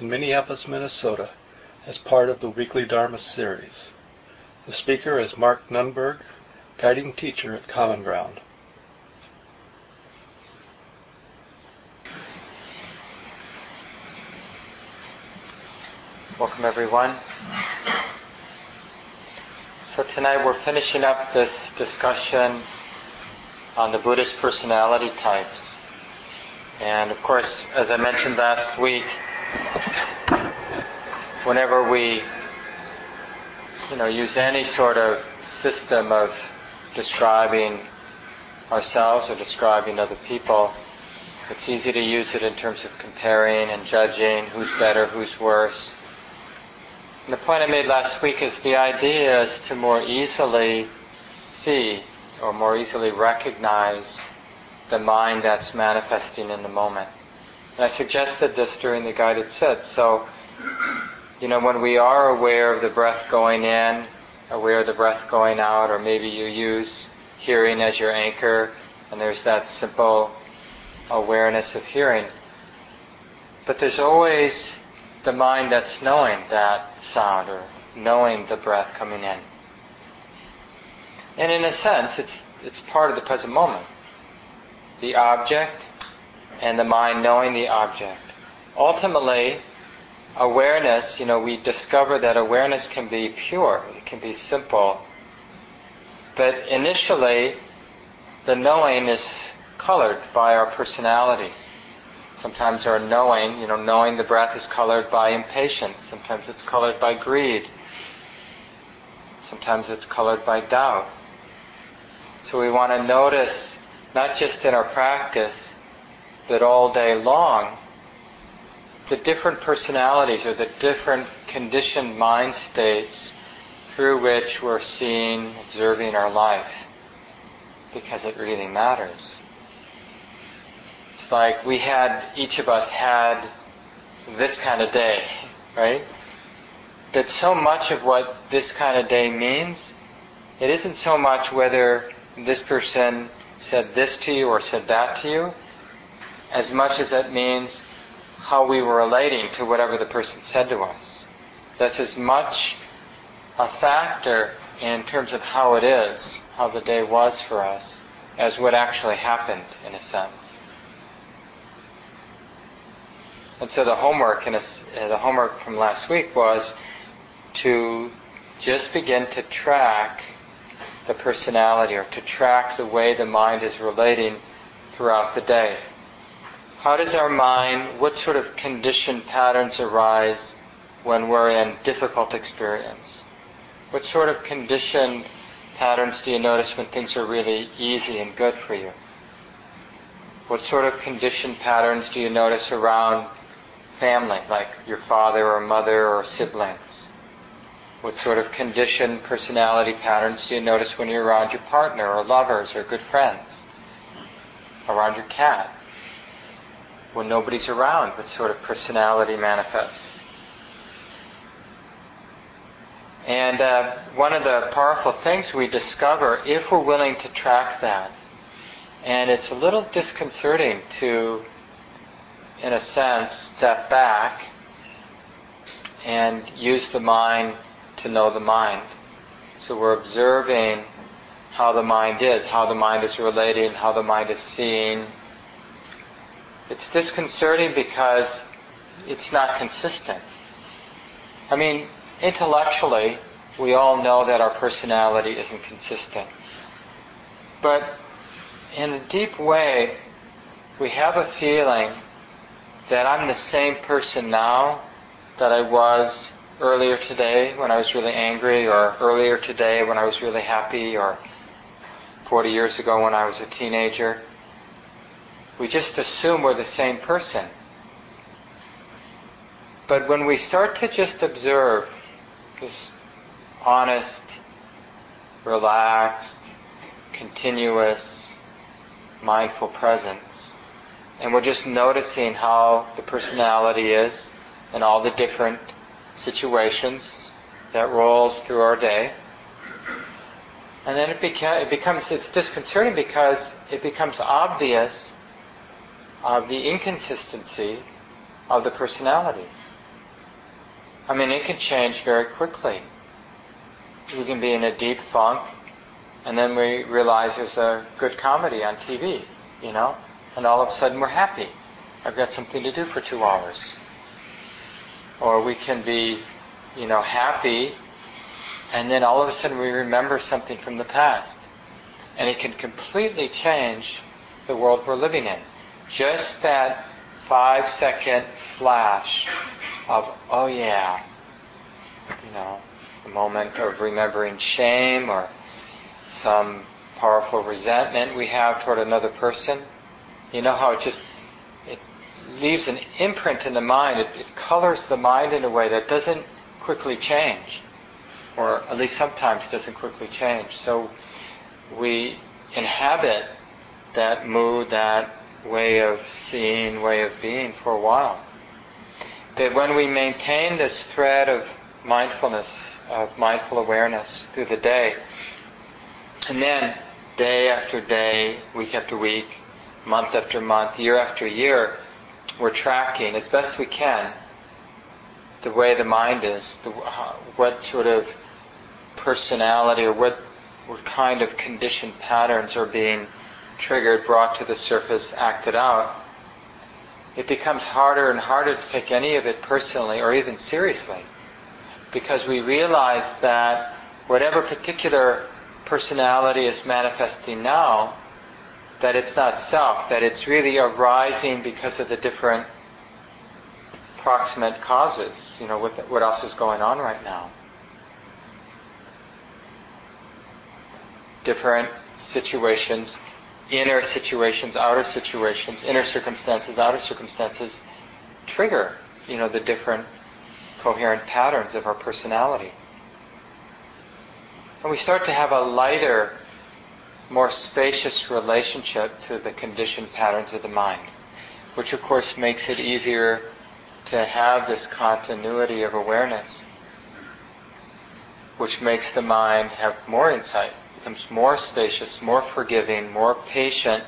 in Minneapolis, Minnesota, as part of the weekly Dharma series. The speaker is Mark Nunberg, guiding teacher at Common Ground. Welcome, everyone. So, tonight we're finishing up this discussion on the Buddhist personality types. And of course, as I mentioned last week, whenever we you know, use any sort of system of describing ourselves or describing other people, it's easy to use it in terms of comparing and judging who's better, who's worse. And the point I made last week is the idea is to more easily see or more easily recognize the mind that's manifesting in the moment. And I suggested this during the guided sit. So, you know, when we are aware of the breath going in, aware of the breath going out, or maybe you use hearing as your anchor, and there's that simple awareness of hearing. But there's always the mind that's knowing that sound or knowing the breath coming in. And in a sense, it's, it's part of the present moment. The object and the mind knowing the object. Ultimately, awareness, you know, we discover that awareness can be pure, it can be simple. But initially, the knowing is colored by our personality. Sometimes our knowing, you know, knowing the breath is colored by impatience. Sometimes it's colored by greed. Sometimes it's colored by doubt. So we want to notice, not just in our practice, but all day long, the different personalities or the different conditioned mind states through which we're seeing, observing our life. Because it really matters It's like we had, each of us had this kind of day, right? That so much of what this kind of day means, it isn't so much whether this person said this to you or said that to you, as much as it means how we were relating to whatever the person said to us. That's as much a factor in terms of how it is, how the day was for us, as what actually happened, in a sense. And so the homework, and uh, the homework from last week was to just begin to track the personality or to track the way the mind is relating throughout the day. How does our mind, what sort of conditioned patterns arise when we're in difficult experience? What sort of conditioned patterns do you notice when things are really easy and good for you? What sort of conditioned patterns do you notice around family, like your father or mother or siblings? What sort of conditioned personality patterns do you notice when you're around your partner or lovers or good friends? Around your cat? When nobody's around, what sort of personality manifests? And uh, one of the powerful things we discover, if we're willing to track that, and it's a little disconcerting to in a sense, step back and use the mind to know the mind. So we're observing how the mind is, how the mind is relating, how the mind is seeing. It's disconcerting because it's not consistent. I mean, intellectually, we all know that our personality isn't consistent. But in a deep way, we have a feeling that I'm the same person now that I was earlier today when I was really angry, or earlier today when I was really happy, or 40 years ago when I was a teenager. We just assume we're the same person. But when we start to just observe this honest, relaxed, continuous, mindful presence, and we're just noticing how the personality is in all the different situations that rolls through our day. And then it, beca- it becomes, it's disconcerting because it becomes obvious of the inconsistency of the personality. I mean, it can change very quickly. We can be in a deep funk, and then we realize there's a good comedy on TV, you know, and all of a sudden we're happy. I've got something to do for two hours. Or we can be, you know, happy, and then all of a sudden we remember something from the past. And it can completely change the world we're living in. Just that five second flash of, oh yeah, you know, a moment of remembering shame or some powerful resentment we have toward another person. You know how it just it leaves an imprint in the mind. It, it colors the mind in a way that doesn't quickly change, or at least sometimes doesn't quickly change. So we inhabit that mood, that way of seeing, way of being for a while. That when we maintain this thread of mindfulness, of mindful awareness through the day, and then day after day, week after week, month after month, year after year, we're tracking as best we can the way the mind is, the, uh, what sort of personality or what, what kind of conditioned patterns are being triggered, brought to the surface, acted out, it becomes harder and harder to take any of it personally or even seriously. Because we realize that whatever particular personality is manifesting now, that it's not self, that it's really arising because of the different proximate causes, you know, what, what else is going on right now. Different situations inner situations, outer situations, inner circumstances, outer circumstances trigger, you know, the different coherent patterns of our personality. And we start to have a lighter, more spacious relationship to the conditioned patterns of the mind, which of course makes it easier to have this continuity of awareness, which makes the mind have more insight becomes more spacious, more forgiving, more patient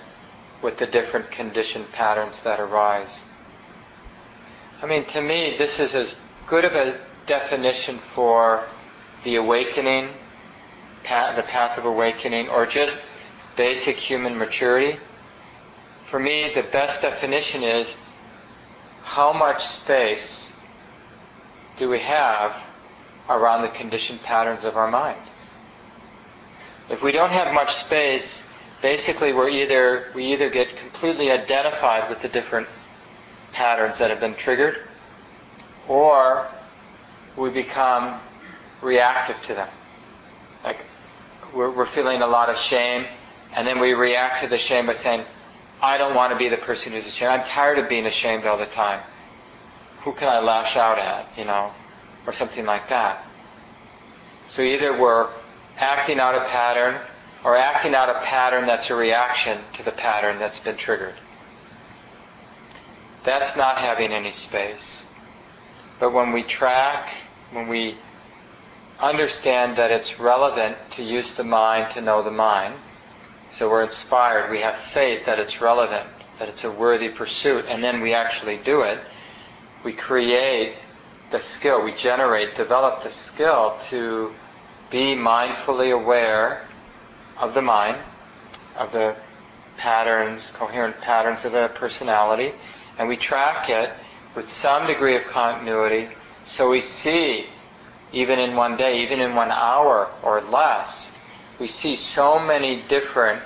with the different conditioned patterns that arise. I mean, to me, this is as good of a definition for the awakening, path, the path of awakening, or just basic human maturity. For me, the best definition is how much space do we have around the conditioned patterns of our mind? If we don't have much space, basically we're either we either get completely identified with the different patterns that have been triggered, or we become reactive to them. Like we're, we're feeling a lot of shame, and then we react to the shame by saying, "I don't want to be the person who's ashamed. I'm tired of being ashamed all the time. Who can I lash out at? You know, or something like that." So either we're acting out a pattern or acting out a pattern that's a reaction to the pattern that's been triggered. That's not having any space. But when we track, when we understand that it's relevant to use the mind to know the mind, so we're inspired, we have faith that it's relevant, that it's a worthy pursuit, and then we actually do it, we create the skill, we generate, develop the skill to be mindfully aware of the mind, of the patterns, coherent patterns of the personality, and we track it with some degree of continuity so we see, even in one day, even in one hour or less, we see so many different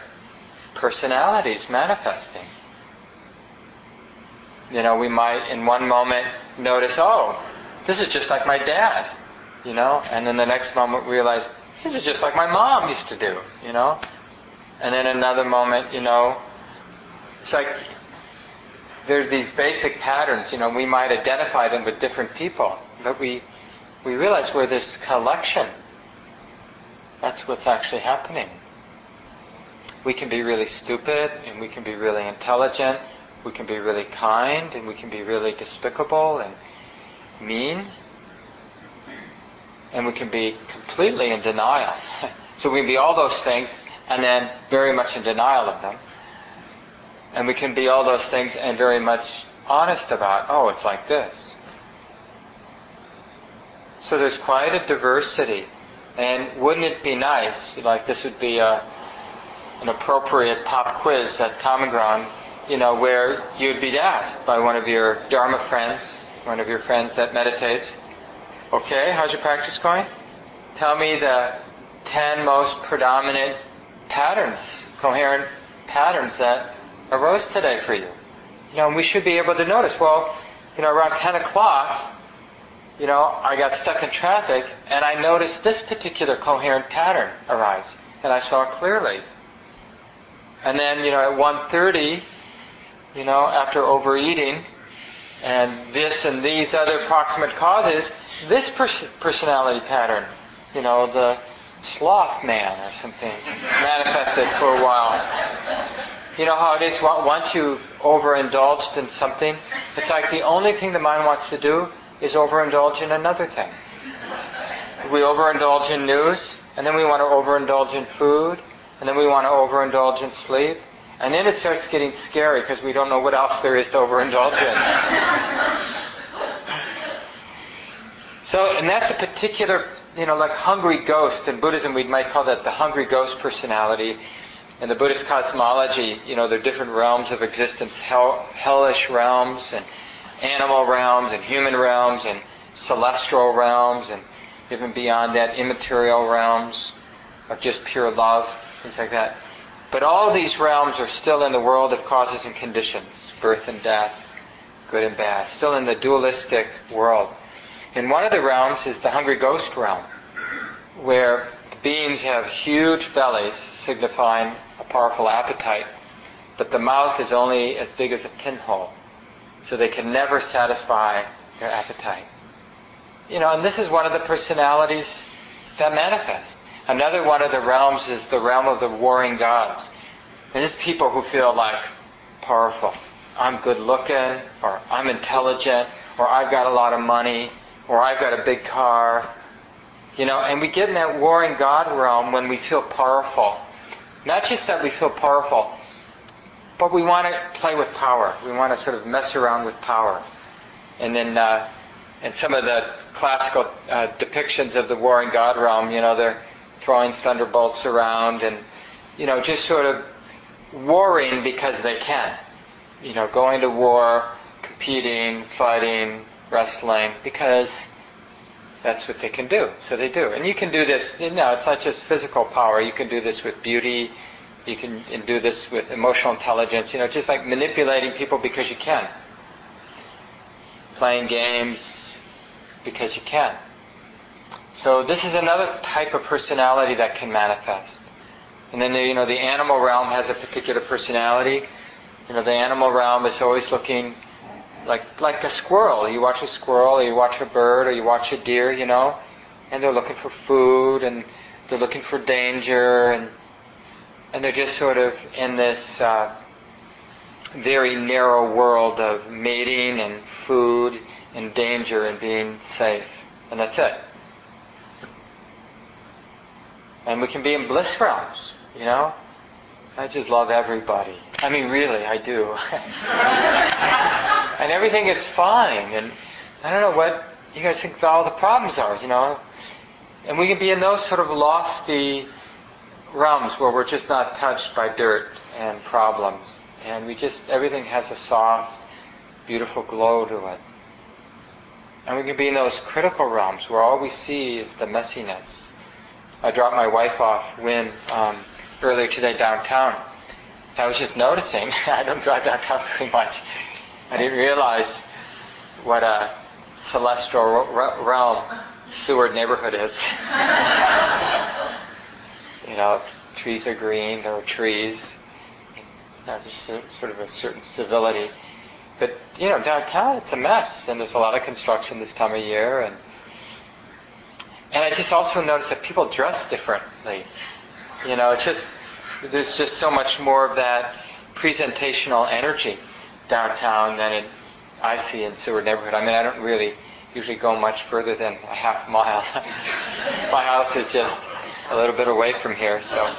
personalities manifesting. You know, we might in one moment notice, oh, this is just like my dad you know, and then the next moment we realize, this is just like my mom used to do, you know, and then another moment, you know, it's like there's these basic patterns, you know, we might identify them with different people, but we we realize we're this collection. That's what's actually happening. We can be really stupid and we can be really intelligent, we can be really kind and we can be really despicable and mean and we can be completely in denial. so we can be all those things and then very much in denial of them. And we can be all those things and very much honest about, oh, it's like this. So there's quite a diversity. And wouldn't it be nice, like this would be a, an appropriate pop quiz at Common Ground, you know, where you'd be asked by one of your Dharma friends, one of your friends that meditates, okay, how's your practice going? Tell me the 10 most predominant patterns, coherent patterns that arose today for you. You know, we should be able to notice, well, you know, around 10 o'clock, you know, I got stuck in traffic and I noticed this particular coherent pattern arise and I saw it clearly. And then, you know, at 1.30, you know, after overeating and this and these other proximate causes, this pers- personality pattern, you know, the sloth man or something, manifested for a while. You know how it is once you've overindulged in something, it's like the only thing the mind wants to do is overindulge in another thing. We overindulge in news, and then we want to overindulge in food, and then we want to overindulge in sleep, and then it starts getting scary because we don't know what else there is to overindulge in. so, and that's a particular, you know, like hungry ghost. In Buddhism, we might call that the hungry ghost personality in the Buddhist cosmology, you know, there are different realms of existence, hell, hellish realms and animal realms and human realms and celestial realms and even beyond that, immaterial realms of just pure love, things like that. But all these realms are still in the world of causes and conditions, birth and death, good and bad, still in the dualistic world. And one of the realms is the hungry ghost realm, where beings have huge bellies, signifying a powerful appetite, but the mouth is only as big as a pinhole, so they can never satisfy their appetite. You know, and this is one of the personalities that manifest. Another one of the realms is the realm of the warring gods. And is people who feel like powerful. I'm good looking, or I'm intelligent, or I've got a lot of money, or I've got a big car. You know, and we get in that warring God realm when we feel powerful. Not just that we feel powerful, but we want to play with power. We want to sort of mess around with power. And then, uh, and some of the classical uh, depictions of the warring god realm, you know, they're throwing thunderbolts around and, you know, just sort of warring because they can. You know, going to war, competing, fighting, wrestling, because that's what they can do. So they do. And you can do this, you know, it's not just physical power. You can do this with beauty. You can do this with emotional intelligence. You know, just like manipulating people because you can. Playing games because you can. So this is another type of personality that can manifest. And then, the, you know, the animal realm has a particular personality. You know, the animal realm is always looking like like a squirrel. You watch a squirrel, or you watch a bird, or you watch a deer, you know, and they're looking for food, and they're looking for danger, and and they're just sort of in this uh, very narrow world of mating and food and danger and being safe, and that's it. And we can be in bliss realms, you know. I just love everybody. I mean, really, I do. and everything is fine. And I don't know what you guys think all the problems are, you know. And we can be in those sort of lofty realms where we're just not touched by dirt and problems. And we just, everything has a soft, beautiful glow to it. And we can be in those critical realms where all we see is the messiness. I dropped my wife off when um, earlier today downtown. I was just noticing, I don't drive downtown very much. I didn't realize what a celestial realm Seward neighborhood is. you know, trees are green, there are trees. You know, there's sort of a certain civility. But, you know, downtown it's a mess, and there's a lot of construction this time of year, and and I just also noticed that people dress differently. You know, it's just there's just so much more of that presentational energy downtown than it, I see in Seward neighborhood. I mean, I don't really usually go much further than a half mile. My house is just a little bit away from here, so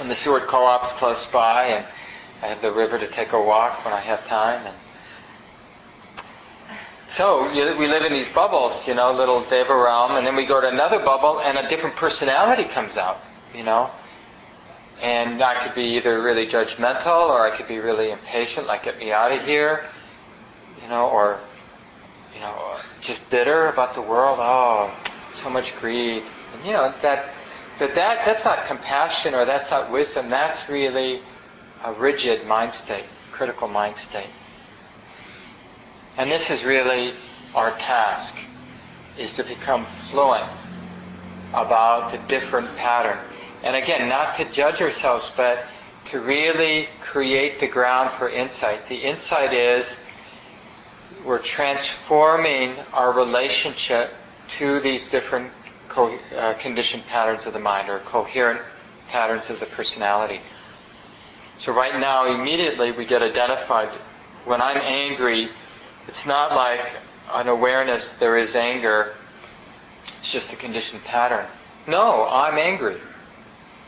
and the Seward Co-op's close by, and I have the river to take a walk when I have time, and So you, we live in these bubbles, you know, little Deva realm, and then we go to another bubble, and a different personality comes out, you know. And I could be either really judgmental, or I could be really impatient, like get me out of here, you know, or you know, just bitter about the world. Oh, so much greed, and you know that that that that's not compassion or that's not wisdom. That's really a rigid mind state, critical mind state. And this is really our task, is to become fluent about the different patterns. And again, not to judge ourselves, but to really create the ground for insight. The insight is we're transforming our relationship to these different co- uh, conditioned patterns of the mind or coherent patterns of the personality. So right now, immediately we get identified. When I'm angry, it's not like an awareness there is anger. It's just a conditioned pattern. No, I'm angry.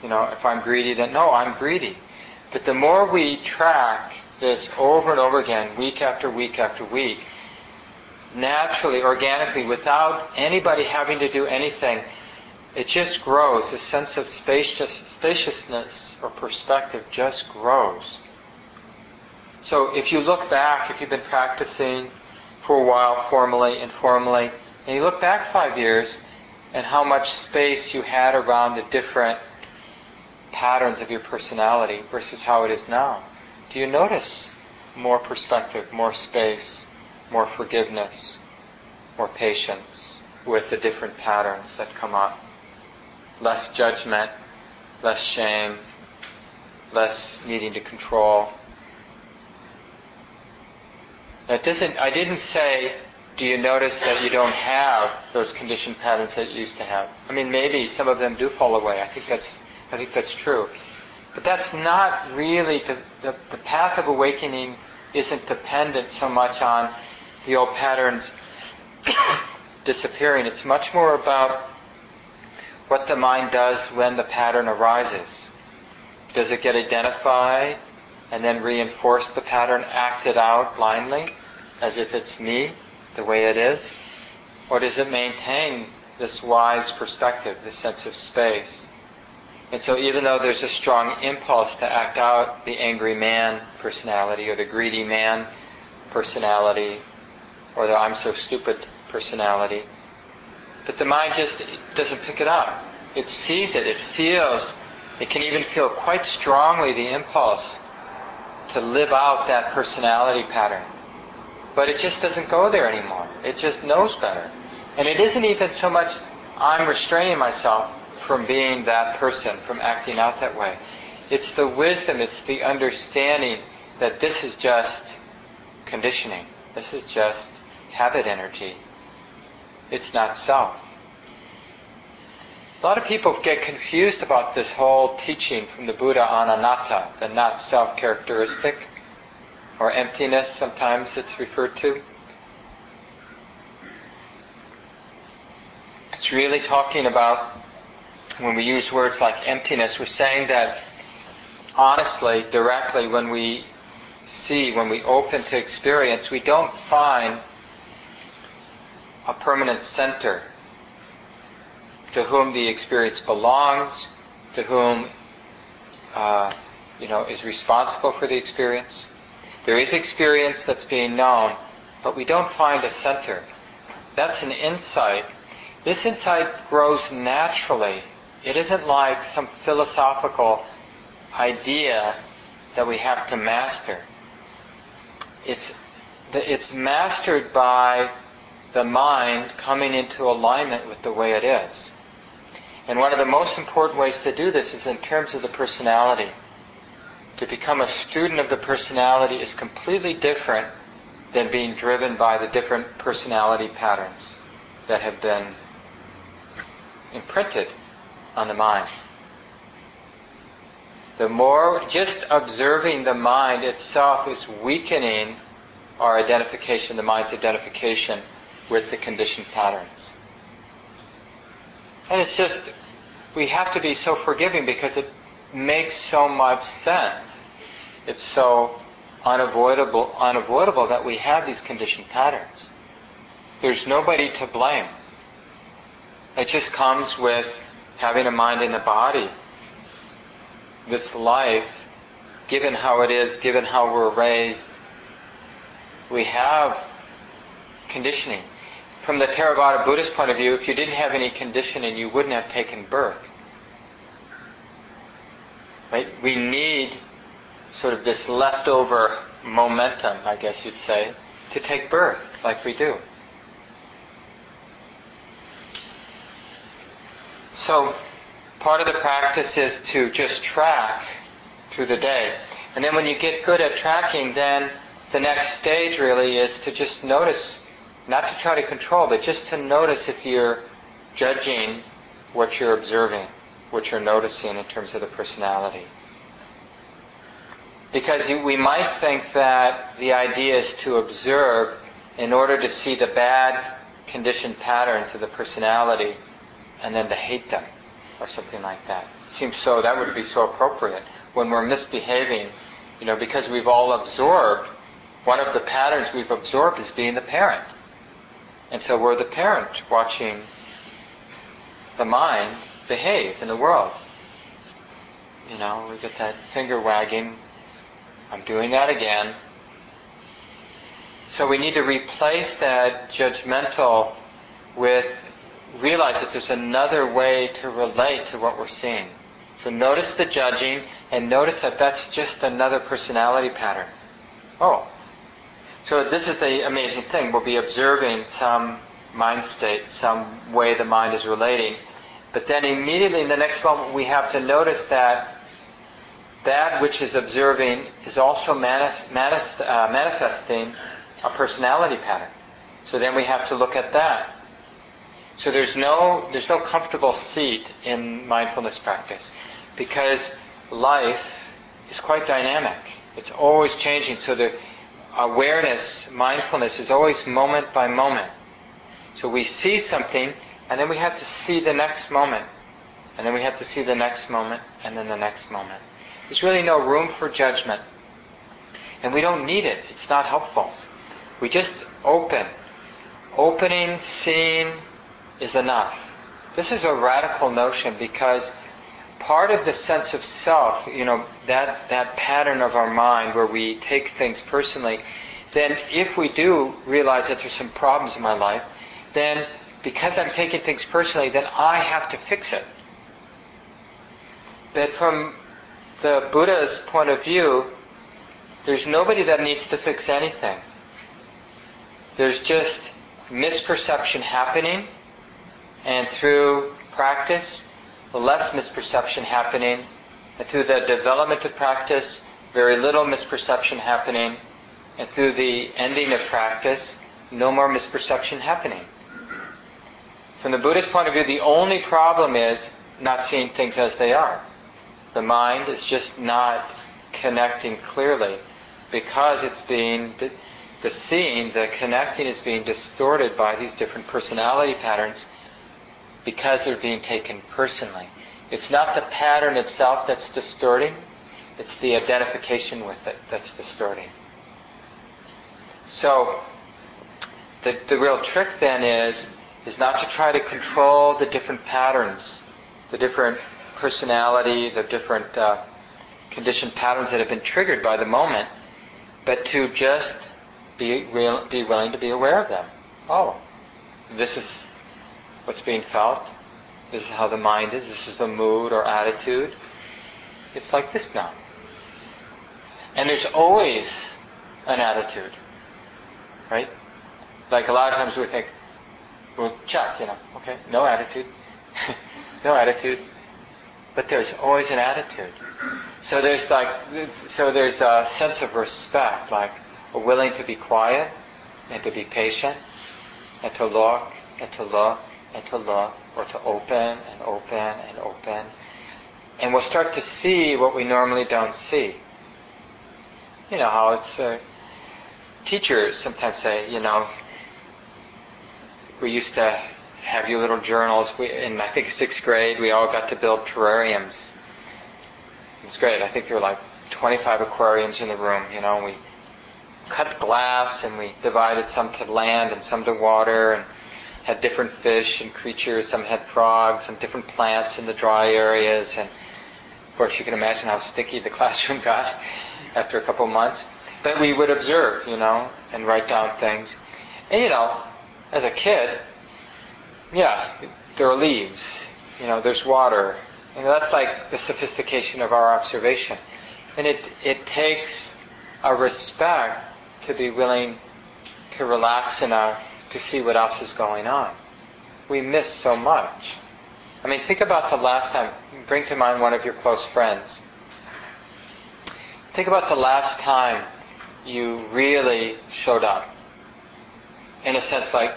You know, if I'm greedy, then no, I'm greedy. But the more we track this over and over again, week after week after week, naturally, organically, without anybody having to do anything, it just grows. The sense of spacious, spaciousness or perspective just grows. So if you look back, if you've been practicing for a while, formally, informally, and you look back five years and how much space you had around the different patterns of your personality versus how it is now, do you notice more perspective, more space, more forgiveness, more patience with the different patterns that come up? Less judgment, less shame, less needing to control, it doesn't, I didn't say, do you notice that you don't have those conditioned patterns that you used to have? I mean, maybe some of them do fall away. I think that's, I think that's true. But that's not really, the, the, the path of awakening isn't dependent so much on the old patterns disappearing. It's much more about what the mind does when the pattern arises. Does it get identified and then reinforce the pattern, act it out blindly? As if it's me, the way it is? Or does it maintain this wise perspective, this sense of space? And so even though there's a strong impulse to act out the angry man personality or the greedy man personality or the I'm so stupid personality, but the mind just doesn't pick it up. It sees it, it feels, it can even feel quite strongly the impulse to live out that personality pattern. But it just doesn't go there anymore. It just knows better. And it isn't even so much I'm restraining myself from being that person, from acting out that way. It's the wisdom, it's the understanding that this is just conditioning. This is just habit energy. It's not self. A lot of people get confused about this whole teaching from the Buddha on anatta, the not self characteristic or emptiness, sometimes it's referred to. It's really talking about, when we use words like emptiness, we're saying that honestly, directly, when we see, when we open to experience, we don't find a permanent center to whom the experience belongs, to whom uh, you know is responsible for the experience. There is experience that's being known, but we don't find a center. That's an insight. This insight grows naturally. It isn't like some philosophical idea that we have to master. It's, it's mastered by the mind coming into alignment with the way it is. And one of the most important ways to do this is in terms of the personality to become a student of the personality is completely different than being driven by the different personality patterns that have been imprinted on the mind. The more just observing the mind itself is weakening our identification, the mind's identification with the conditioned patterns. And it's just, we have to be so forgiving because it makes so much sense. It's so unavoidable, unavoidable that we have these conditioned patterns. there's nobody to blame. It just comes with having a mind and a body. This life, given how it is, given how we're raised, we have conditioning. From the Theravada Buddhist point of view, if you didn't have any conditioning, you wouldn't have taken birth. Right? We need sort of this leftover momentum, I guess you'd say, to take birth like we do. So, part of the practice is to just track through the day. And then when you get good at tracking, then the next stage really is to just notice, not to try to control, but just to notice if you're judging what you're observing, what you're noticing in terms of the personality. Because we might think that the idea is to observe in order to see the bad conditioned patterns of the personality and then to hate them or something like that. Seems so that would be so appropriate when we're misbehaving, you know, because we've all absorbed one of the patterns we've absorbed is being the parent. And so we're the parent watching the mind behave in the world. You know, we get that finger wagging. I'm doing that again. So we need to replace that judgmental with realize that there's another way to relate to what we're seeing. So notice the judging and notice that that's just another personality pattern. Oh. So this is the amazing thing. We'll be observing some mind state, some way the mind is relating. But then immediately in the next moment we have to notice that that which is observing is also manif- manif- uh, manifesting a personality pattern. So then we have to look at that. So there's no there's no comfortable seat in mindfulness practice because life is quite dynamic. It's always changing. So the awareness, mindfulness is always moment by moment. So we see something and then we have to see the next moment. And then we have to see the next moment and then the next moment. There's really no room for judgment. And we don't need it. It's not helpful. We just open. Opening, seeing is enough. This is a radical notion because part of the sense of self, you know, that, that pattern of our mind where we take things personally, then if we do realize that there's some problems in my life, then because I'm taking things personally, then I have to fix it. But from the Buddha's point of view, there's nobody that needs to fix anything. There's just misperception happening, and through practice, less misperception happening, and through the development of practice, very little misperception happening, and through the ending of practice, no more misperception happening. From the Buddhist point of view, the only problem is not seeing things as they are. The mind is just not connecting clearly because it's being the seeing, the connecting is being distorted by these different personality patterns because they're being taken personally. It's not the pattern itself that's distorting, it's the identification with it that's distorting. So, the, the real trick then is, is not to try to control the different patterns, the different personality, the different uh, conditioned patterns that have been triggered by the moment, but to just be, real, be willing to be aware of them. Oh, this is what's being felt. This is how the mind is. This is the mood or attitude. It's like this now. And there's always an attitude, right? Like a lot of times we think, well, check, you know, okay, no attitude, no attitude, but there's always an attitude. So there's like, so there's a sense of respect, like we're willing to be quiet and to be patient and to look and to look and to look or to open and open and open. And we'll start to see what we normally don't see. You know how it's, uh, teachers sometimes say, you know, we used to have you little journals. We, in I think sixth grade, we all got to build terrariums. It was great. I think there were like 25 aquariums in the room, you know, we cut glass and we divided some to land and some to water and had different fish and creatures. Some had frogs and different plants in the dry areas. And of course, you can imagine how sticky the classroom got after a couple months. But we would observe, you know, and write down things. And you know, as a kid, yeah, there are leaves. You know, there's water. And that's like the sophistication of our observation. And it, it takes a respect to be willing to relax enough to see what else is going on. We miss so much. I mean, think about the last time, bring to mind one of your close friends. Think about the last time you really showed up. In a sense, like,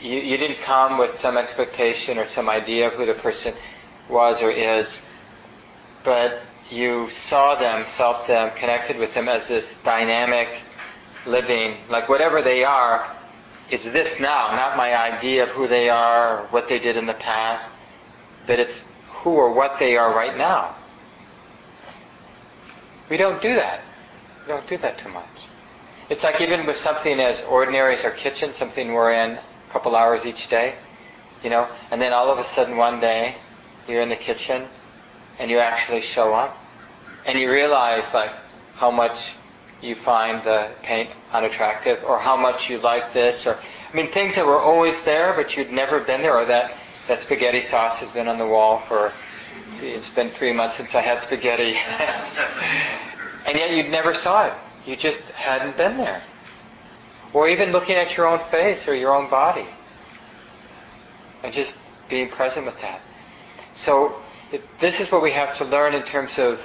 you, you didn't come with some expectation or some idea of who the person was or is, but you saw them, felt them, connected with them as this dynamic, living, like whatever they are, it's this now, not my idea of who they are or what they did in the past, but it's who or what they are right now. We don't do that. We don't do that too much. It's like even with something as ordinary as our kitchen, something we're in a couple hours each day, you know, and then all of a sudden one day you're in the kitchen and you actually show up and you realize like how much you find the paint unattractive or how much you like this or I mean things that were always there but you'd never been there or that that spaghetti sauce has been on the wall for see, it's been three months since I had spaghetti. And yet you'd never saw it you just hadn't been there or even looking at your own face or your own body and just being present with that so this is what we have to learn in terms of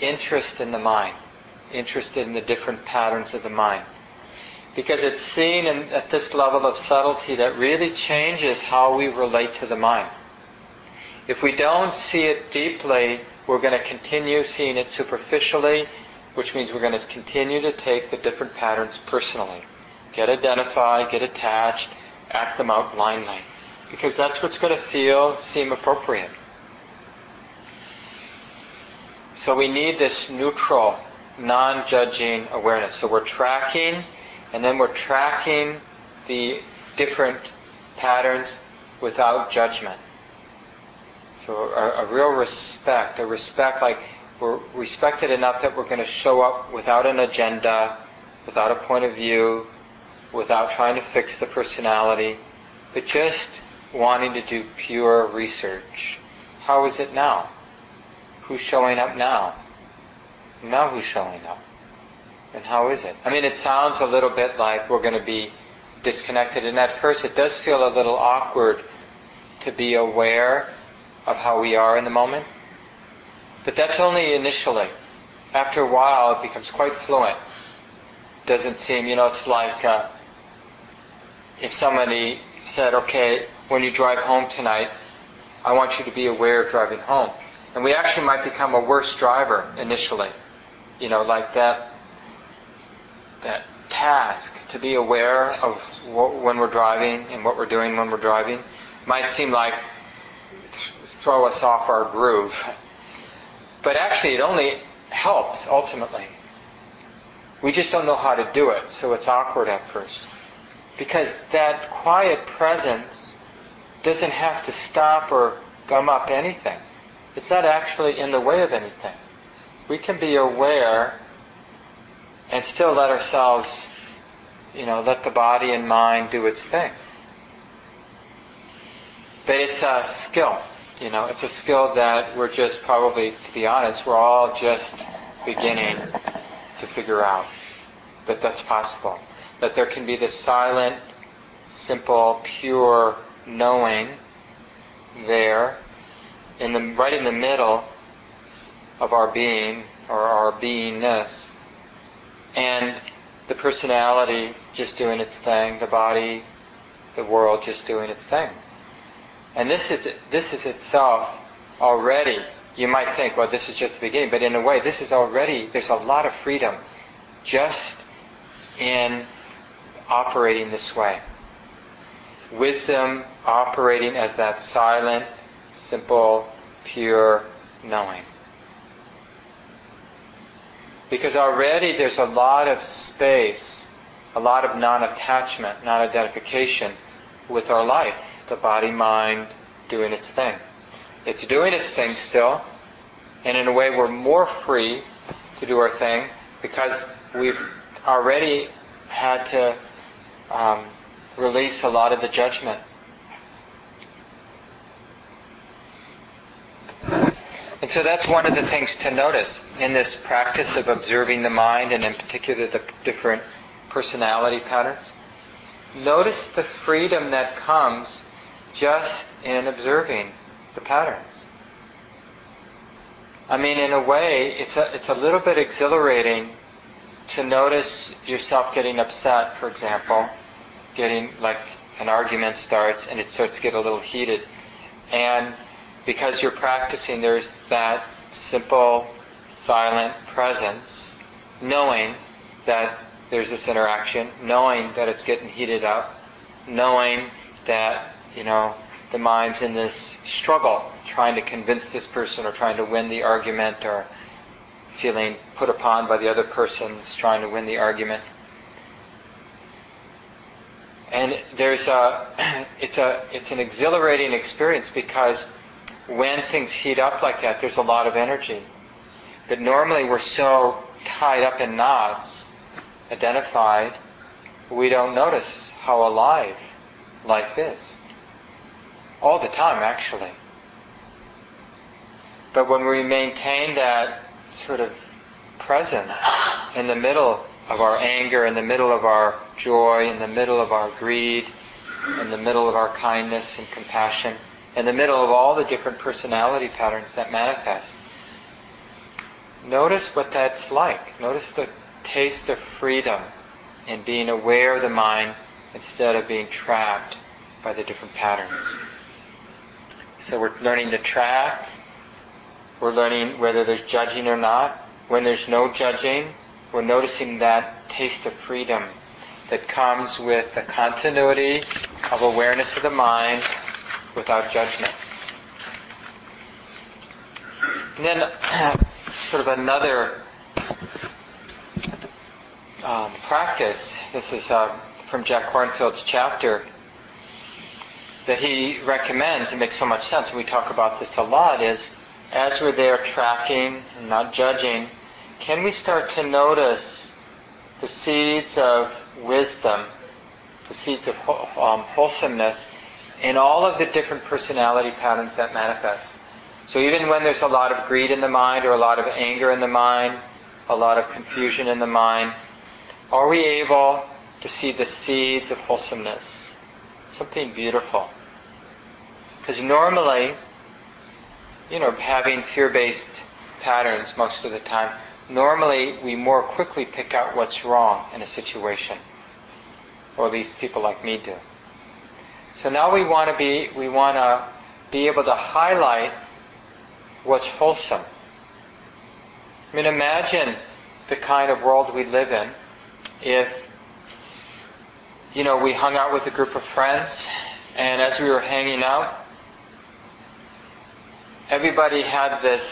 interest in the mind interested in the different patterns of the mind. Because it's seen in, at this level of subtlety that really changes how we relate to the mind. If we don't see it deeply, we're going to continue seeing it superficially, which means we're going to continue to take the different patterns personally. Get identified, get attached, act them out blindly. Because that's what's going to feel, seem appropriate. So we need this neutral non-judging awareness. So we're tracking, and then we're tracking the different patterns without judgment. So a, a, real respect, a respect like we're respected enough that we're going to show up without an agenda, without a point of view, without trying to fix the personality, but just wanting to do pure research. How is it now? Who's showing up now? Now who's showing up? And how is it? I mean, it sounds a little bit like we're going to be disconnected. And at first, it does feel a little awkward to be aware of how we are in the moment. But that's only initially. After a while, it becomes quite fluent. Doesn't seem, you know, it's like uh, if somebody said, okay, when you drive home tonight, I want you to be aware of driving home. And we actually might become a worse driver initially you know, like that that task to be aware of what, when we're driving and what we're doing when we're driving might seem like th- throw us off our groove. But actually, it only helps ultimately. We just don't know how to do it, so it's awkward at first. Because that quiet presence doesn't have to stop or gum up anything. It's not actually in the way of anything we can be aware and still let ourselves, you know, let the body and mind do its thing. But it's a skill, you know, it's a skill that we're just probably, to be honest, we're all just beginning to figure out that that's possible. That there can be this silent, simple, pure knowing there, in the right in the middle of our being or our beingness, and the personality just doing its thing, the body, the world just doing its thing. And this is this is itself already. You might think, well, this is just the beginning, but in a way, this is already. There's a lot of freedom just in operating this way. Wisdom operating as that silent, simple, pure knowing. Because already there's a lot of space, a lot of non-attachment, non-identification with our life, the body, mind, doing its thing. It's doing its thing still, and in a way we're more free to do our thing because we've already had to um, release a lot of the judgment. And so that's one of the things to notice in this practice of observing the mind and in particular the different personality patterns. Notice the freedom that comes just in observing the patterns. I mean, in a way, it's a, it's a little bit exhilarating to notice yourself getting upset, for example, getting like an argument starts and it starts to get a little heated. And because you're practicing, there's that simple, silent presence, knowing that there's this interaction, knowing that it's getting heated up, knowing that, you know, the mind's in this struggle, trying to convince this person or trying to win the argument or feeling put upon by the other person's trying to win the argument. And there's a, it's a, it's an exhilarating experience because when things heat up like that, there's a lot of energy. But normally we're so tied up in knots, identified, we don't notice how alive life is. All the time, actually. But when we maintain that sort of presence in the middle of our anger, in the middle of our joy, in the middle of our greed, in the middle of our kindness and compassion, in the middle of all the different personality patterns that manifest. Notice what that's like. Notice the taste of freedom in being aware of the mind instead of being trapped by the different patterns. So we're learning to track. We're learning whether there's judging or not. When there's no judging, we're noticing that taste of freedom that comes with the continuity of awareness of the mind without judgment. And then, sort of another um, practice, this is uh, from Jack Kornfield's chapter, that he recommends, it makes so much sense, and we talk about this a lot, is as we're there tracking and not judging, can we start to notice the seeds of wisdom, the seeds of um, wholesomeness in all of the different personality patterns that manifest. So even when there's a lot of greed in the mind or a lot of anger in the mind, a lot of confusion in the mind, are we able to see the seeds of wholesomeness? Something beautiful. Because normally, you know, having fear-based patterns most of the time, normally we more quickly pick out what's wrong in a situation. Or at least people like me do. So now we want to be, we want to be able to highlight what's wholesome. I mean, imagine the kind of world we live in if, you know, we hung out with a group of friends and as we were hanging out, everybody had this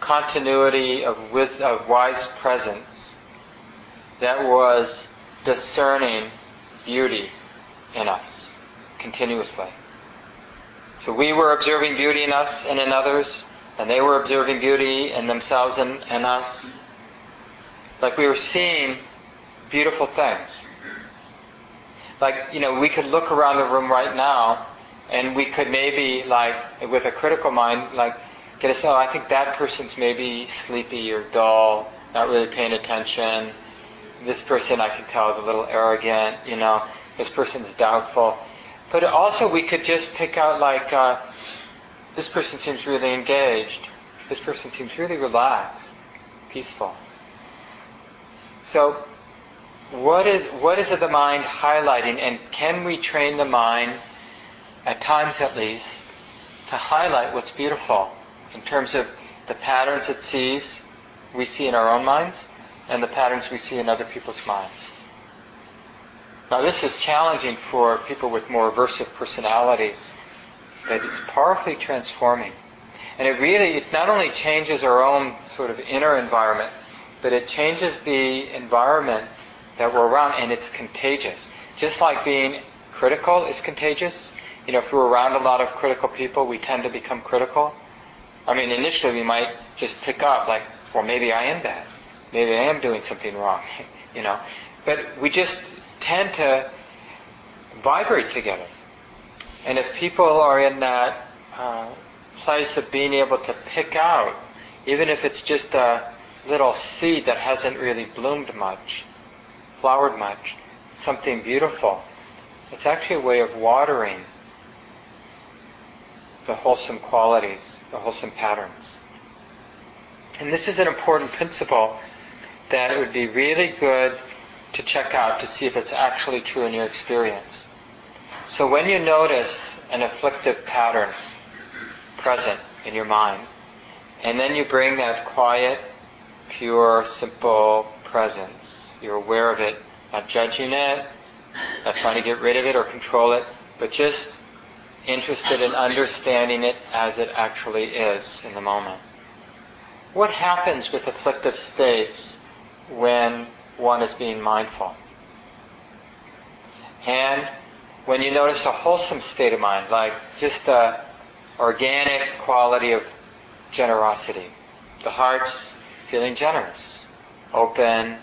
continuity of, of wise presence that was discerning beauty in us continuously. So we were observing beauty in us and in others, and they were observing beauty in themselves and, and us. Like we were seeing beautiful things. Like, you know, we could look around the room right now and we could maybe, like, with a critical mind, like, get us, oh, I think that person's maybe sleepy or dull, not really paying attention. This person I can tell is a little arrogant, you know. This person's doubtful. But also we could just pick out like, uh, this person seems really engaged. This person seems really relaxed, peaceful. So, what is what is the mind highlighting, and can we train the mind, at times at least, to highlight what's beautiful in terms of the patterns it sees, we see in our own minds, and the patterns we see in other people's minds. Now this is challenging for people with more aversive personalities, but it's powerfully transforming. And it really, it not only changes our own sort of inner environment, but it changes the environment that we're around and it's contagious. Just like being critical is contagious. You know, if we're around a lot of critical people, we tend to become critical. I mean, initially we might just pick up like, well, maybe I am bad. Maybe I am doing something wrong. you know, but we just tend to vibrate together. And if people are in that uh, place of being able to pick out, even if it's just a little seed that hasn't really bloomed much, flowered much, something beautiful, it's actually a way of watering the wholesome qualities, the wholesome patterns. And this is an important principle that it would be really good to check out to see if it's actually true in your experience. So when you notice an afflictive pattern present in your mind, and then you bring that quiet, pure, simple presence, you're aware of it, not judging it, not trying to get rid of it or control it, but just interested in understanding it as it actually is in the moment. What happens with afflictive states when one is being mindful? And when you notice a wholesome state of mind, like just a organic quality of generosity, the heart's feeling generous, open,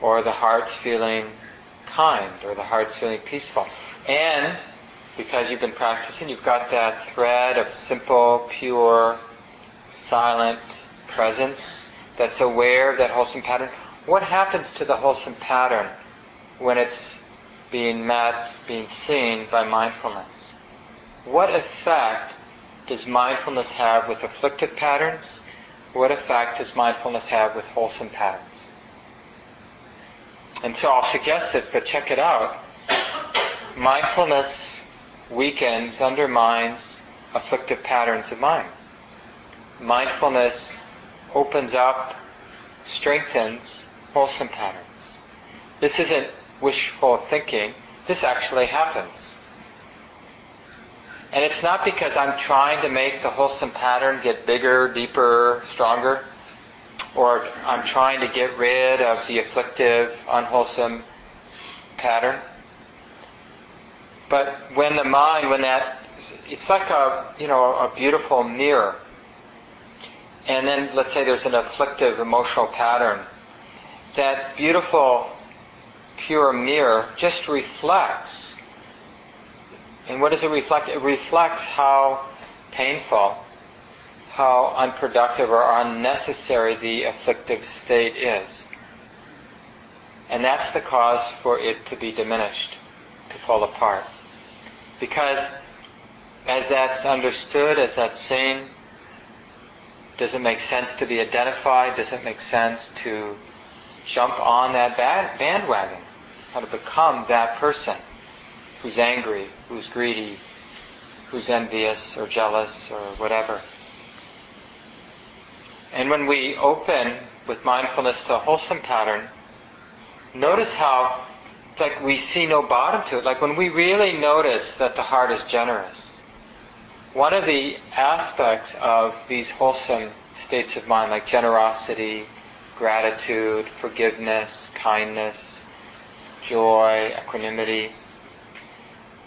or the heart's feeling kind, or the heart's feeling peaceful. And because you've been practicing, you've got that thread of simple, pure, silent presence that's aware of that wholesome pattern. What happens to the wholesome pattern when it's being met, being seen by mindfulness? What effect does mindfulness have with afflictive patterns? What effect does mindfulness have with wholesome patterns? And so I'll suggest this, but check it out. Mindfulness weakens, undermines afflictive patterns of mind. Mindfulness opens up, strengthens wholesome patterns. This isn't wishful thinking. This actually happens. And it's not because I'm trying to make the wholesome pattern get bigger, deeper, stronger, or I'm trying to get rid of the afflictive, unwholesome pattern. But when the mind, when that, it's like a, you know, a beautiful mirror. And then let's say there's an afflictive emotional pattern. That beautiful, pure mirror just reflects and what does it reflect? It reflects how painful, how unproductive or unnecessary the afflictive state is. And that's the cause for it to be diminished, to fall apart. Because as that's understood, as that's seen, does it make sense to be identified? Does it make sense to jump on that bandwagon? How to become that person? who's angry, who's greedy, who's envious or jealous or whatever. And when we open with mindfulness to a wholesome pattern, notice how like we see no bottom to it. Like when we really notice that the heart is generous, one of the aspects of these wholesome states of mind, like generosity, gratitude, forgiveness, kindness, joy, equanimity,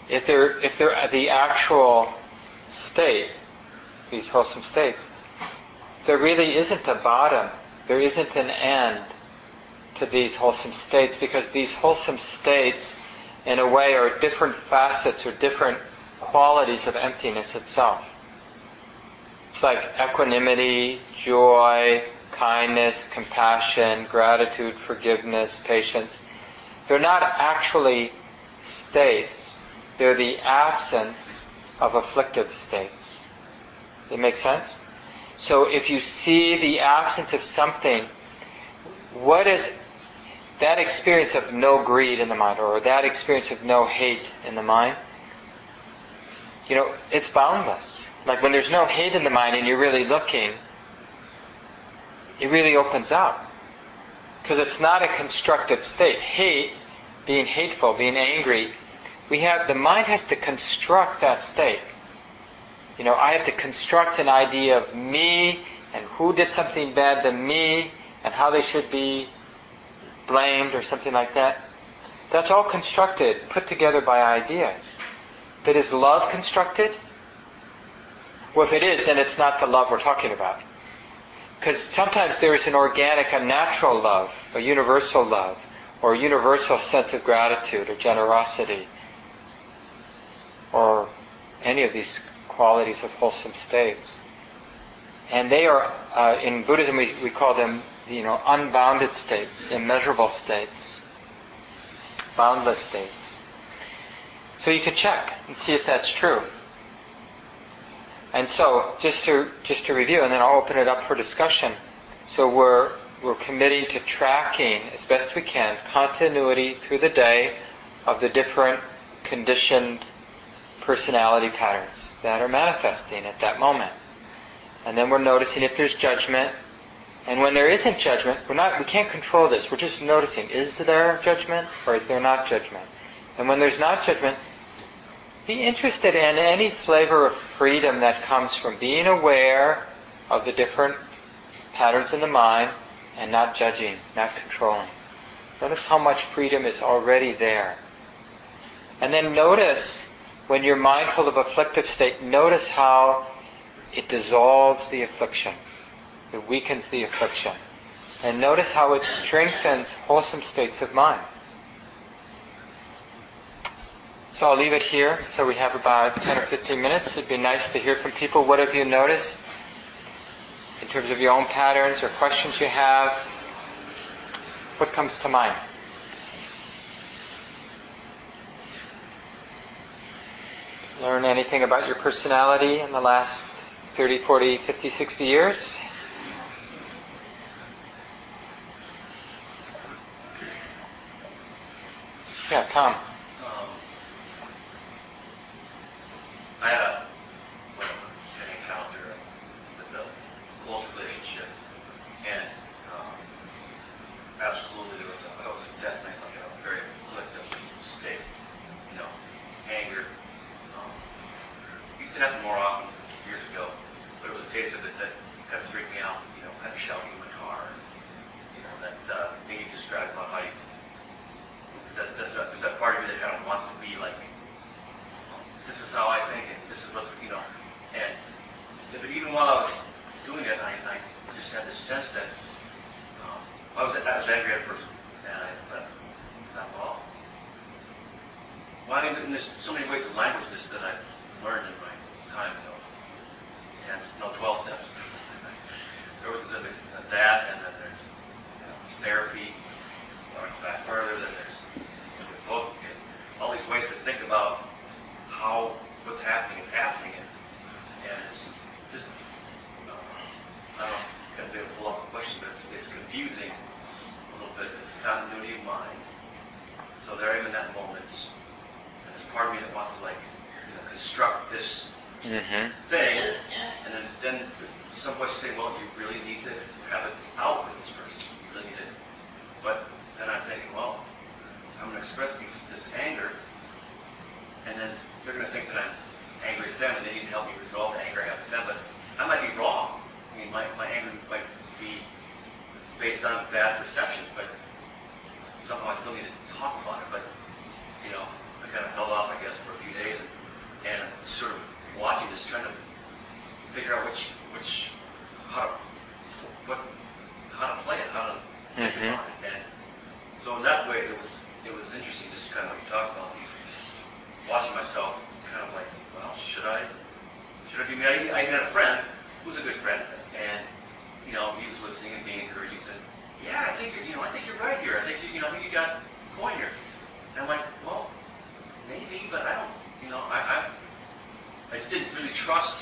if they're if they're the actual state, these wholesome states, there really isn't a bottom. There isn't an end to these wholesome states because these wholesome states, in a way, are different facets or different qualities of emptiness itself. It's like equanimity, joy, kindness, compassion, gratitude, forgiveness, patience. They're not actually states they're the absence of afflictive states. Does it make sense? So if you see the absence of something, what is that experience of no greed in the mind or that experience of no hate in the mind? You know, it's boundless. Like when there's no hate in the mind and you're really looking, it really opens up. Because it's not a constructive state. Hate, being hateful, being angry, we have the mind has to construct that state. You know, I have to construct an idea of me and who did something bad to me and how they should be blamed or something like that. That's all constructed, put together by ideas. But is love constructed? Well, if it is, then it's not the love we're talking about. Because sometimes there is an organic, a natural love, a universal love, or a universal sense of gratitude or generosity, or any of these qualities of wholesome states. And they are, uh, in Buddhism, we, we call them, you know, unbounded states, immeasurable states, boundless states. So you can check and see if that's true. And so, just to just to review, and then I'll open it up for discussion. So we're we're committing to tracking as best we can continuity through the day of the different conditioned personality patterns that are manifesting at that moment. And then we're noticing if there's judgment. And when there isn't judgment, we're not we can't control this. We're just noticing is there judgment or is there not judgment? And when there's not judgment, be interested in any flavor of freedom that comes from being aware of the different patterns in the mind and not judging, not controlling. Notice how much freedom is already there. And then notice when you're mindful of afflictive state, notice how it dissolves the affliction. It weakens the affliction. And notice how it strengthens wholesome states of mind. So I'll leave it here. So we have about 10 or 15 minutes. It'd be nice to hear from people. What have you noticed in terms of your own patterns or questions you have? What comes to mind? Learn anything about your personality in the last 30, 40, 50, 60 years? Yeah, Tom. Um, I had a, I be? I, I had a friend who was a good friend, and you know, he was listening and being encouraging. Said, yeah, I think you're, you know, I think you're right here. I think you, you know, you got a point here. And I'm like, well, maybe, but I don't, you know, I, I, I just didn't really trust.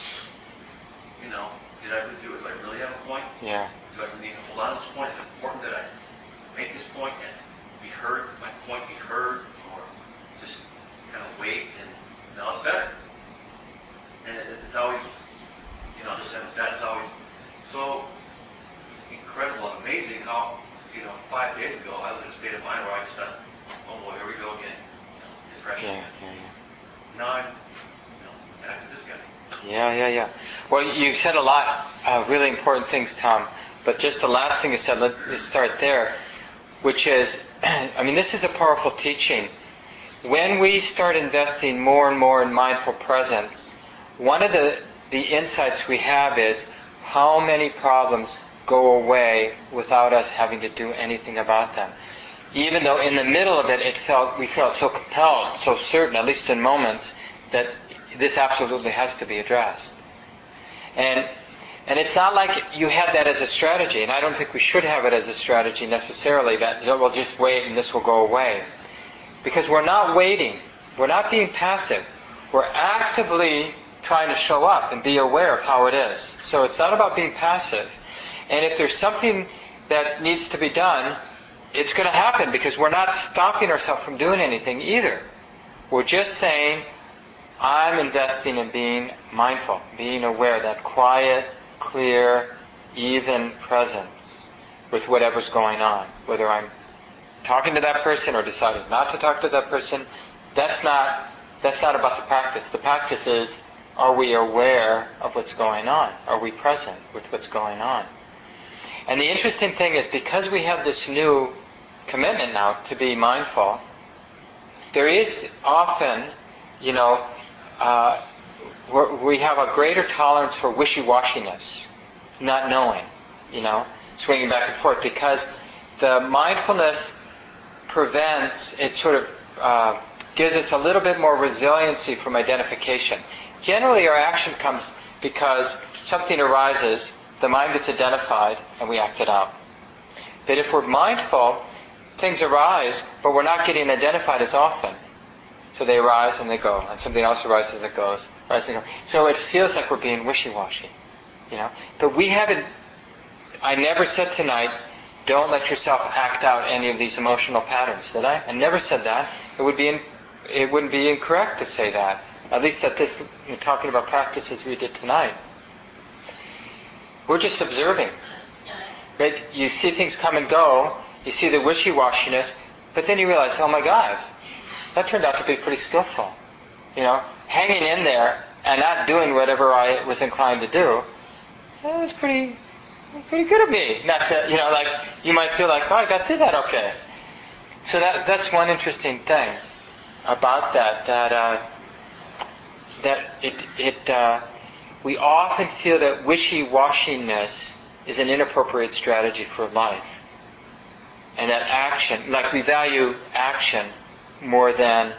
You know, did I really do it? Do I really have a point? Yeah. Do I really need to hold on to this point? Is it important that I make this point and be heard, my point be heard, or just kind of wait and now it's better? And it, it's always, you know, just that's always so incredible and amazing how, you know, five days ago I was in a state of mind where I just thought, oh boy, here we go again, you know, depression. Yeah, yeah, yeah. Now I'm, you know, back to this guy. Yeah, yeah, yeah. Well, you said a lot of really important things, Tom. But just the last thing you said, let me start there, which is, I mean, this is a powerful teaching. When we start investing more and more in mindful presence, one of the, the insights we have is how many problems go away without us having to do anything about them. Even though in the middle of it, it felt we felt so compelled, so certain, at least in moments, that this absolutely has to be addressed. And and it's not like you had that as a strategy, and I don't think we should have it as a strategy necessarily that we'll just wait and this will go away. Because we're not waiting. We're not being passive. We're actively trying to show up and be aware of how it is. So it's not about being passive. And if there's something that needs to be done, it's going to happen because we're not stopping ourselves from doing anything either. We're just saying, I'm investing in being mindful, being aware, that quiet, clear, even presence with whatever's going on. Whether I'm talking to that person or deciding not to talk to that person, that's not that's not about the practice. The practice is are we aware of what's going on? Are we present with what's going on? And the interesting thing is because we have this new commitment now to be mindful, there is often, you know, uh, we have a greater tolerance for wishy-washiness, not knowing, you know, swinging back and forth, because the mindfulness prevents, it sort of uh, gives us a little bit more resiliency from identification. Generally, our action comes because something arises, the mind gets identified, and we act it out. But if we're mindful, things arise, but we're not getting identified as often. So they arise and they go, and something else arises and goes. Arises and goes. So it feels like we're being wishy-washy, you know. But we haven't. I never said tonight, don't let yourself act out any of these emotional patterns, did I? I never said that. It would be in, it wouldn't be incorrect to say that. At least at this, you're talking about practices we did tonight. We're just observing. Right? You see things come and go. You see the wishy-washiness, but then you realize, oh my God, that turned out to be pretty skillful. You know, hanging in there and not doing whatever I was inclined to do, that was pretty, pretty good of me. Not to, you know, like you might feel like, oh, I got through that okay. So that that's one interesting thing about that. That uh, that it it uh, we often feel that wishy-washiness is an inappropriate strategy for life, and that action, like we value action more than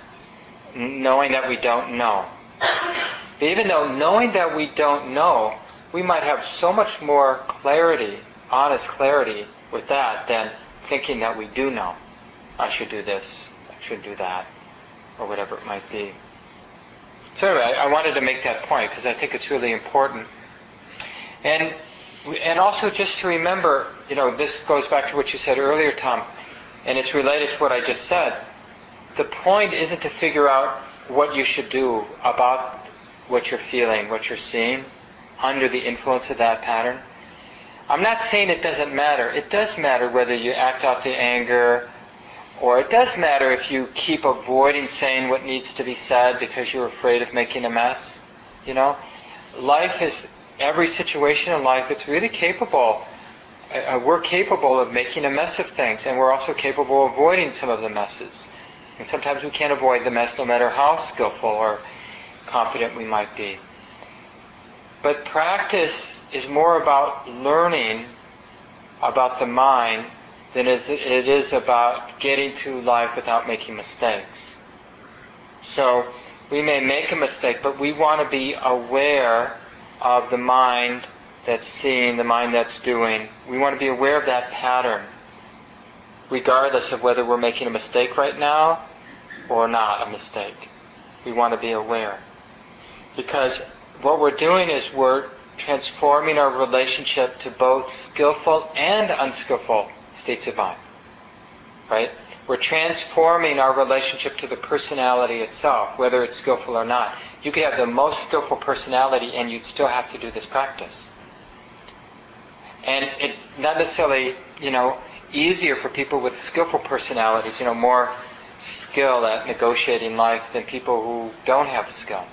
knowing that we don't know. But even though knowing that we don't know, we might have so much more clarity, honest clarity with that than thinking that we do know. I should do this, I should do that, or whatever it might be. So anyway, I, I wanted to make that point because I think it's really important. And and also just to remember, you know, this goes back to what you said earlier, Tom, and it's related to what I just said the point isn't to figure out what you should do about what you're feeling, what you're seeing, under the influence of that pattern. I'm not saying it doesn't matter. It does matter whether you act out the anger, or it does matter if you keep avoiding saying what needs to be said because you're afraid of making a mess. You know, life is every situation in life. It's really capable. Uh, we're capable of making a mess of things, and we're also capable of avoiding some of the messes. And sometimes we can't avoid the mess no matter how skillful or competent we might be. But practice is more about learning about the mind than it is about getting through life without making mistakes. So we may make a mistake, but we want to be aware of the mind that's seeing, the mind that's doing. We want to be aware of that pattern, regardless of whether we're making a mistake right now or not a mistake. We want to be aware. Because what we're doing is we're transforming our relationship to both skillful and unskillful states of mind. Right? We're transforming our relationship to the personality itself, whether it's skillful or not. You could have the most skillful personality and you'd still have to do this practice. And it's not necessarily, you know, easier for people with skillful personalities, you know, more skill at negotiating life than people who don't have skill.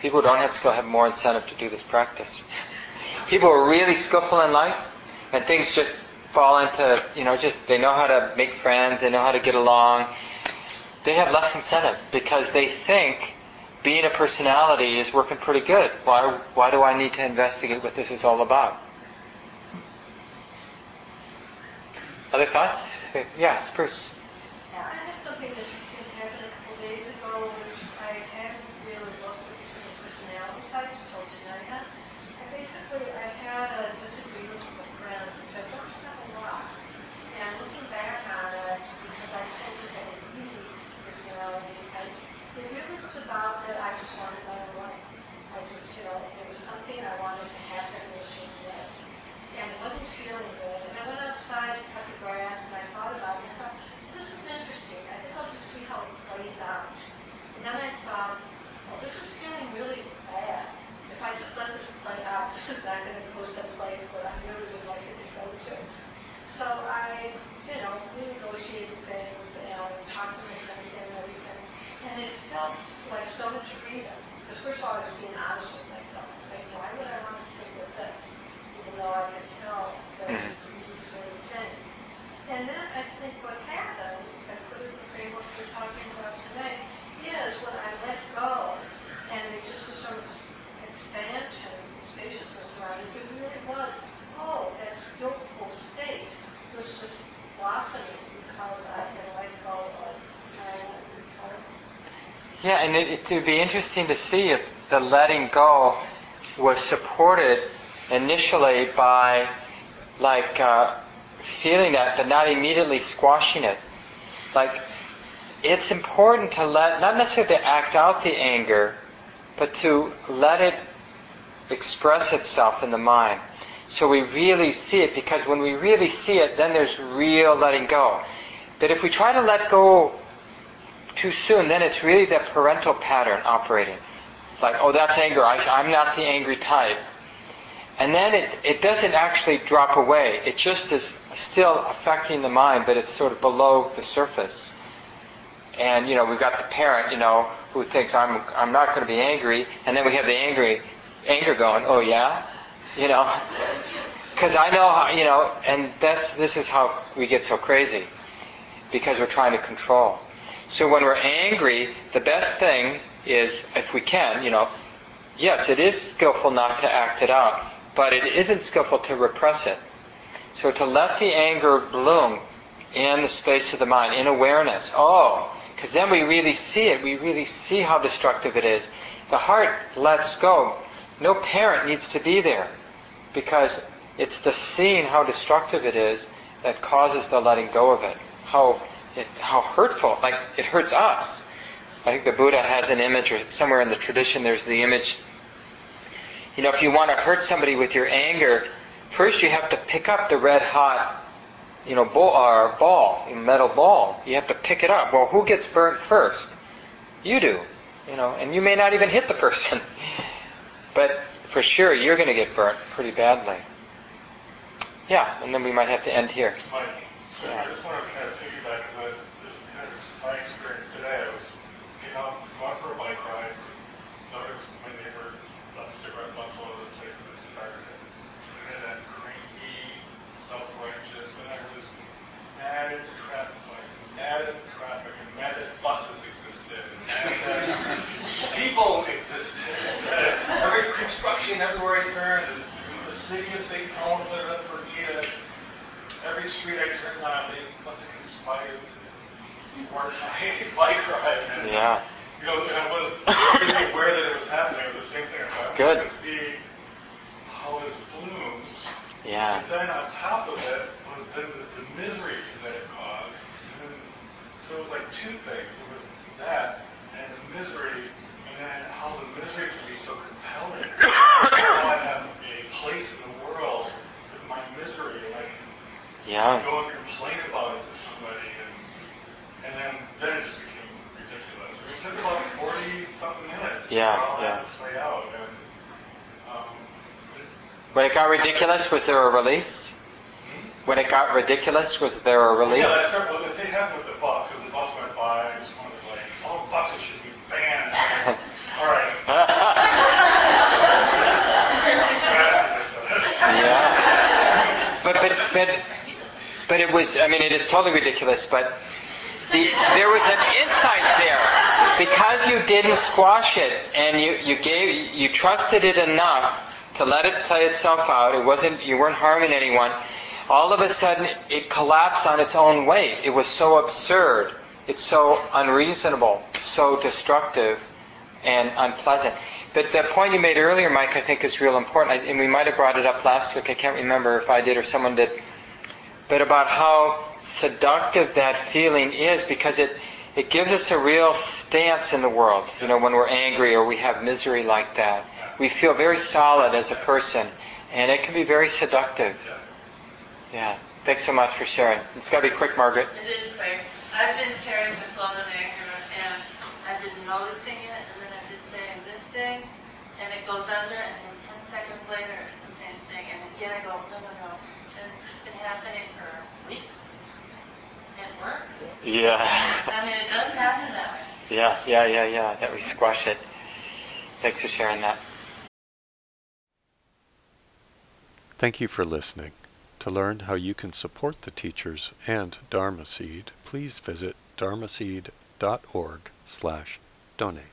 People who don't have skill have more incentive to do this practice. People who are really skillful in life, and things just fall into, you know, just they know how to make friends, they know how to get along. They have less incentive because they think being a personality is working pretty good. Why, why do I need to investigate what this is all about? Other thoughts? Yeah, Spruce. Yeah, I had something happen a couple days ago, which I hadn't really looked at the personality types till tonight. I basically, I had a disagreement with a friend, which I don't have a lot. And looking back on it, because I told you that a really personality type, it really was about that I just wanted my own life. I just, you know, there was something I wanted to happen in a certain way. And it wasn't feeling good. And I went outside to cut the grass, and I thought about it, and I thought, this is interesting. I think I'll just see how it plays out. And then I thought, well, this is feeling really bad. If I just let this play out, this is not going to go someplace where I really would like it to go to. So I, you know, renegotiated things and talked to my friends and everything. And it felt like so much freedom. Because first of all, I was being honest with myself. Like, why would I want to stick with this? Even though I could tell that mm-hmm. it's a really sort of thing. And then I think what happened, I put it in the framework we're talking about tonight, is when I let go and it just was sort of expansion, spaciousness around it, it really was, oh, that skillful state was just blossoming because I had let go of my Yeah, and it, it would be interesting to see if the letting go was supported initially by like uh, feeling that, but not immediately squashing it. Like it's important to let not necessarily to act out the anger, but to let it express itself in the mind. So we really see it because when we really see it, then there's real letting go. But if we try to let go too soon, then it's really that parental pattern operating. Like, oh, that's anger. I, I'm not the angry type. And then it, it doesn't actually drop away. It just is still affecting the mind, but it's sort of below the surface. And, you know, we've got the parent, you know, who thinks I'm, I'm not going to be angry. And then we have the angry, anger going, oh yeah? You know? Because I know, how, you know, and that's, this is how we get so crazy. Because we're trying to control. So when we're angry, the best thing is, if we can, you know, yes, it is skillful not to act it out, but it isn't skillful to repress it. So to let the anger bloom in the space of the mind, in awareness. Oh, because then we really see it. We really see how destructive it is. The heart lets go. No parent needs to be there because it's the seeing how destructive it is that causes the letting go of it. How it, how hurtful, like it hurts us. I think the Buddha has an image, or somewhere in the tradition there's the image. You know, if you want to hurt somebody with your anger, first you have to pick up the red hot, you know, ball, or ball, metal ball. You have to pick it up. Well, who gets burnt first? You do. You know, and you may not even hit the person. but for sure, you're going to get burnt pretty badly. Yeah, and then we might have to end here. Mike, so I just want to kind of piggyback on my experience today. I was out, going for a bike ride, noticed my neighbor got cigarette butts all over the place and it started it. And then that cranky, self-righteous, and I was mad at the traffic lights, mad at traffic, and mad that buses existed, and mad that people existed, and every construction everywhere I turned, and the city of St. Helens that I've ever needed, every street I turned on, they must have conspired to my bike ride. And, Yeah. You know, and I was really aware that it was happening. It was the same thing. I Good. to see how this blooms. Yeah. But then on top of it was then the, the misery that it caused. And then, so it was like two things. It was that and the misery, and then how the misery can be so compelling. how I have a place in the world with my misery, and I can Yeah. go and complain about it and and then it just became ridiculous. I mean, it took about forty something minutes Yeah, yeah. that play out, and um, it, When it got ridiculous, was there a release? When it got ridiculous, was there a release? Yeah, that's well, the thing happened with the bus because the bus went by. I just wanted to like, all buses should be banned. all right. yeah. But, but, but but it was. I mean, it is totally ridiculous. But the, there was an insight there because you didn't squash it and you you gave you trusted it enough to let it play itself out. It wasn't you weren't harming anyone. All of a sudden, it collapsed on its own weight. It was so absurd. It's so unreasonable, so destructive, and unpleasant. But the point you made earlier, Mike, I think is real important. And we might have brought it up last week. I can't remember if I did or someone did. But about how seductive that feeling is because it, it gives us a real stance in the world. You know, when we're angry or we have misery like that, we feel very solid as a person, and it can be very seductive. Yeah. Thanks so much for sharing. It's got to be quick, Margaret. It is quick. I've been carrying this love and anger, and I've been noticing it, and then I'm just saying this thing, and it goes under, and then 10 seconds later, it's the same thing, and again I go, no, no, no. And it's been happening for weeks at work. Yeah. I mean, it does happen that way. Yeah, yeah, yeah, yeah. That we squash it. Thanks for sharing that. Thank you for listening. To learn how you can support the teachers and Dharma Seed, please visit dharmaseed.org slash donate.